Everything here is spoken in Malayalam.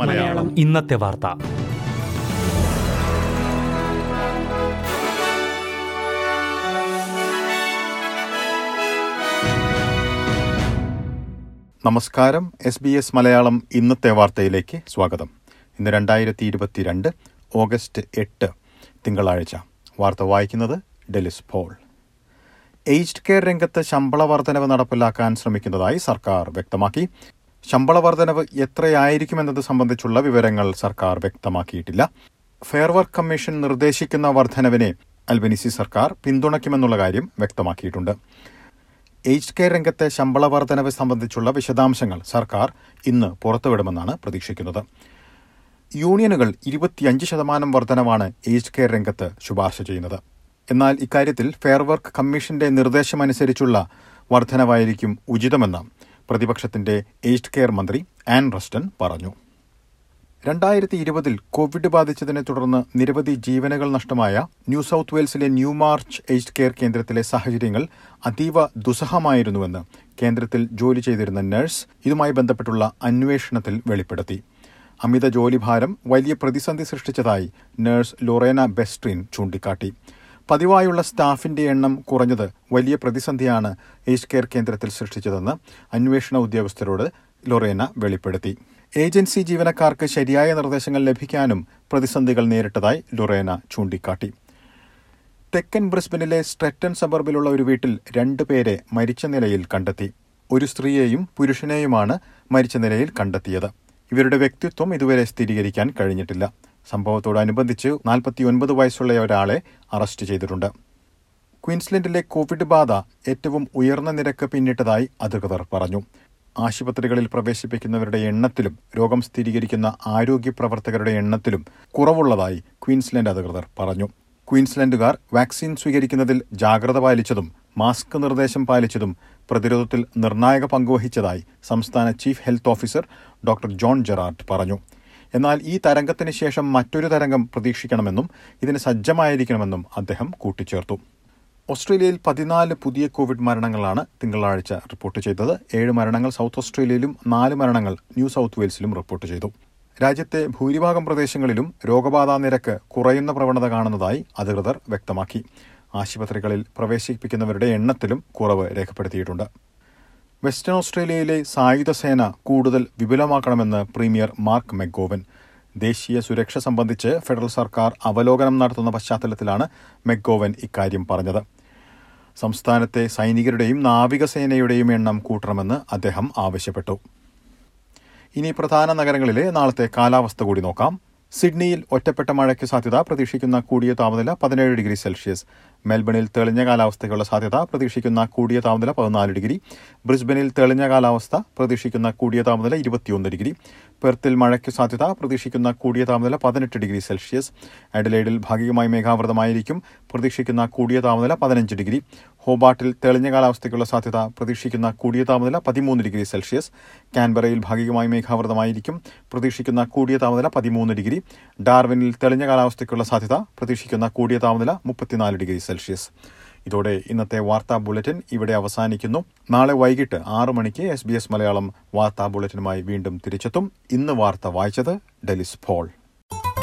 മലയാളം. ഇന്നത്തെ വാർത്ത. നമസ്കാരം. എസ് ബി എസ് മലയാളം ഇന്നത്തെ വാർത്തയിലേക്ക് സ്വാഗതം. ഇന്ന് രണ്ടായിരത്തി ഇരുപത്തിരണ്ട് ഓഗസ്റ്റ് എട്ട് തിങ്കളാഴ്ച. വാർത്ത വായിക്കുന്നത് ഡെലിസ് പോൾ. ഏജ്ഡ് കെയർ രംഗത്ത് ശമ്പള വർധനവ് നടപ്പിലാക്കാൻ ശ്രമിക്കുന്നതായി സർക്കാർ വ്യക്തമാക്കി. ശമ്പള വർധനവ് എത്രയായിരിക്കുമെന്നത് സംബന്ധിച്ചുള്ള വിവരങ്ങൾ സർക്കാർ വ്യക്തമാക്കിയിട്ടില്ല. ഫെയർ വർക്ക് കമ്മീഷൻ നിർദ്ദേശിക്കുന്ന വർധനവിനെ അൽബനിസി സർക്കാർ പിന്തുണയ്ക്കുമെന്നുള്ള കാര്യം വ്യക്തമാക്കിയിട്ടുണ്ട്. ഏജ്ഡ് കെയർ രംഗത്തെ ശമ്പള വർധനവ് സംബന്ധിച്ചുള്ള വിശദാംശങ്ങൾ സർക്കാർ ഇന്ന് പുറത്തുവിടുമെന്നാണ് പ്രതീക്ഷിക്കുന്നത്. യൂണിയനുകൾ ഇരുപത്തിയഞ്ച് ശതമാനം വർധനവാണ് ഏജ്ഡ് കെയർ രംഗത്ത് ശുപാർശ ചെയ്യുന്നത്. എന്നാൽ ഇക്കാര്യത്തിൽ ഫെയർ വർക്ക് കമ്മീഷന്റെ നിർദ്ദേശമനുസരിച്ചുള്ള വർധനവായിരിക്കും ഉചിതമെന്ന് പ്രതിപക്ഷത്തിന്റെ ഏജ്ഡ് കെയർ മന്ത്രി ആൻ റസ്റ്റൺ പറഞ്ഞു. രണ്ടായിരത്തി ഇരുപതിൽ കോവിഡ് ബാധിച്ചതിനെ തുടർന്ന് നിരവധി ജീവനുകൾ നഷ്ടമായ ന്യൂ സൌത്ത് വെയിൽസിലെ ന്യൂ മാർച്ച് ഏജ്ഡ് കെയർ കേന്ദ്രത്തിലെ സാഹചര്യങ്ങൾ അതീവ ദുസ്സഹമായിരുന്നുവെന്ന് കേന്ദ്രത്തിൽ ജോലി ചെയ്തിരുന്ന നഴ്സ് ഇതുമായി ബന്ധപ്പെട്ടുള്ള അന്വേഷണത്തിൽ വെളിപ്പെടുത്തി. അമിത ജോലിഭാരം വലിയ പ്രതിസന്ധി സൃഷ്ടിച്ചതായി നഴ്സ് ലൊറേന ബെസ്ട്രീൻ ചൂണ്ടിക്കാട്ടി. പതിവായുള്ള സ്റ്റാഫിന്റെ എണ്ണം കുറഞ്ഞത് വലിയ പ്രതിസന്ധിയാണ് ഏജ് കെയർ കേന്ദ്രത്തിൽ സൃഷ്ടിച്ചതെന്ന് അന്വേഷണ ഉദ്യോഗസ്ഥരോട് ലൊറേന വെളിപ്പെടുത്തി. ഏജൻസി ജീവനക്കാർക്ക് ശരിയായ നിർദ്ദേശങ്ങൾ ലഭിക്കാനും പ്രതിസന്ധികൾ നേരിട്ടതായി ലൊറേന ചൂണ്ടിക്കാട്ടി. തെക്കൻ ബ്രിസ്ബനിലെ സ്ട്രെറ്റൻ സബർബിലുള്ള ഒരു വീട്ടിൽ രണ്ടുപേരെ മരിച്ച നിലയിൽ കണ്ടെത്തി. ഒരു സ്ത്രീയെയും പുരുഷനെയുമാണ് മരിച്ച നിലയിൽ കണ്ടെത്തിയത്. ഇവരുടെ വ്യക്തിത്വം ഇതുവരെ സ്ഥിരീകരിക്കാൻ കഴിഞ്ഞിട്ടില്ല. സംഭവത്തോടനുബന്ധിച്ച് നാൽപ്പത്തിയൊൻപത് വയസ്സുള്ള ഒരാളെ അറസ്റ്റ് ചെയ്തിട്ടുണ്ട്. ക്വീൻസ്ലൻഡിലെ കോവിഡ് ബാധ ഏറ്റവും ഉയർന്ന നിരക്ക് പിന്നിട്ടതായി അധികൃതർ പറഞ്ഞു. ആശുപത്രികളിൽ പ്രവേശിപ്പിക്കുന്നവരുടെ എണ്ണത്തിലും രോഗം സ്ഥിരീകരിക്കുന്ന ആരോഗ്യ പ്രവർത്തകരുടെ എണ്ണത്തിലും കുറവുള്ളതായി ക്വീൻസ്ലൻഡ് അധികൃതർ പറഞ്ഞു. ക്വീൻസ്ലൻഡുകാർ വാക്സിൻ സ്വീകരിക്കുന്നതിൽ ജാഗ്രത പാലിച്ചതും മാസ്ക് നിർദ്ദേശം പാലിച്ചതും പ്രതിരോധത്തിൽ നിർണായക പങ്കുവഹിച്ചതായി സംസ്ഥാന chief health officer doctor John Gerrard പറഞ്ഞു. എന്നാൽ ഈ തരംഗത്തിന് ശേഷം മറ്റൊരു തരംഗം പ്രതീക്ഷിക്കണമെന്നും ഇതിന് സജ്ജമായിരിക്കണമെന്നും അദ്ദേഹം കൂട്ടിച്ചേർത്തു. ഓസ്ട്രേലിയയിൽ പതിനാല് പുതിയ കോവിഡ് മരണങ്ങളാണ് തിങ്കളാഴ്ച റിപ്പോർട്ട് ചെയ്തത്. ഏഴ് മരണങ്ങൾ സൗത്ത് ഓസ്ട്രേലിയയിലും നാല് മരണങ്ങൾ ന്യൂ സൗത്ത് വെയിൽസിലും റിപ്പോർട്ട് ചെയ്തു. രാജ്യത്തെ ഭൂരിഭാഗം പ്രദേശങ്ങളിലും രോഗബാധാ നിരക്ക് കുറയുന്ന പ്രവണത കാണുന്നതായി അധികൃതർ വ്യക്തമാക്കി. ആശുപത്രികളിൽ പ്രവേശിപ്പിക്കുന്നവരുടെ എണ്ണത്തിലും കുറവ് രേഖപ്പെടുത്തിയിട്ടുണ്ട്. വെസ്റ്റേൺ ഓസ്ട്രേലിയയിലെ സായുധ സേന കൂടുതൽ വിപുലമാക്കണമെന്ന് പ്രീമിയർ മാർക്ക് മെഗോവൻ. ദേശീയ സുരക്ഷ സംബന്ധിച്ച് ഫെഡറൽ സർക്കാർ അവലോകനം നടത്തുന്ന പശ്ചാത്തലത്തിലാണ് മെഗോവൻ ഇക്കാര്യം പറഞ്ഞത്. സംസ്ഥാനത്തെ സൈനികരുടെയും നാവികസേനയുടെയും എണ്ണം കൂട്ടണമെന്ന് അദ്ദേഹം ആവശ്യപ്പെട്ടു. ഇനി പ്രധാന നഗരങ്ങളിലെ നാളത്തെ കാലാവസ്ഥ കൂടി നോക്കാം. സിഡ്നിയിൽ ഒറ്റപ്പെട്ട മഴയ്ക്ക് സാധ്യത പ്രതീക്ഷിക്കുന്ന കൂടിയ താപനില പതിനേഴ് ഡിഗ്രി സെൽഷ്യസ്. മെൽബണിൽ തെളിഞ്ഞ കാലാവസ്ഥയ്ക്കുള്ള സാധ്യത പ്രതീക്ഷിക്കുന്ന കൂടിയ താപനില പതിനാല് ഡിഗ്രി. ബ്രിസ്ബനിൽ തെളിഞ്ഞ കാലാവസ്ഥ പ്രതീക്ഷിക്കുന്ന കൂടിയ താപനില ഇരുപത്തിയൊന്ന് ഡിഗ്രി. പെർത്തിൽ മഴയ്ക്ക് സാധ്യത പ്രതീക്ഷിക്കുന്ന കൂടിയ താപനില പതിനെട്ട് ഡിഗ്രി സെൽഷ്യസ്. അഡലൈഡിൽ ഭാഗികമായി മേഘാവൃതമായിരിക്കും പ്രതീക്ഷിക്കുന്ന കൂടിയ താപനില പതിനഞ്ച് ഡിഗ്രി. ഹോബാട്ടിൽ തെളിഞ്ഞ കാലാവസ്ഥയ്ക്കുള്ള സാധ്യത പ്രതീക്ഷിക്കുന്ന കൂടിയ താപനില പതിമൂന്ന് ഡിഗ്രി സെൽഷ്യസ്. കാൻബറയിൽ ഭാഗികമായി മേഘാവൃതമായിരിക്കും. പ്രതീക്ഷിക്കുന്ന കൂടിയ താപനില പതിമൂന്ന് ഡിഗ്രി. ഡാർവിനിൽ തെളിഞ്ഞ കാലാവസ്ഥയ്ക്കുള്ള സാധ്യത പ്രതീക്ഷിക്കുന്ന കൂടിയ താപനില മുപ്പത്തിനാല് ഡിഗ്രി സെൽഷ്യസ്. ഇതോടെ ഇന്നത്തെ വാർത്താ ബുള്ളറ്റിൻ ഇവിടെ അവസാനിക്കുന്നു. നാളെ വൈകിട്ട് ആറു മണിക്ക് എസ് ബി എസ് മലയാളം വാർത്താ ബുള്ളറ്റിനുമായി വീണ്ടും തിരിച്ചെത്തും. ഇന്ന് വാർത്ത വായിച്ചത് ഡെലിസ് ഫോൾ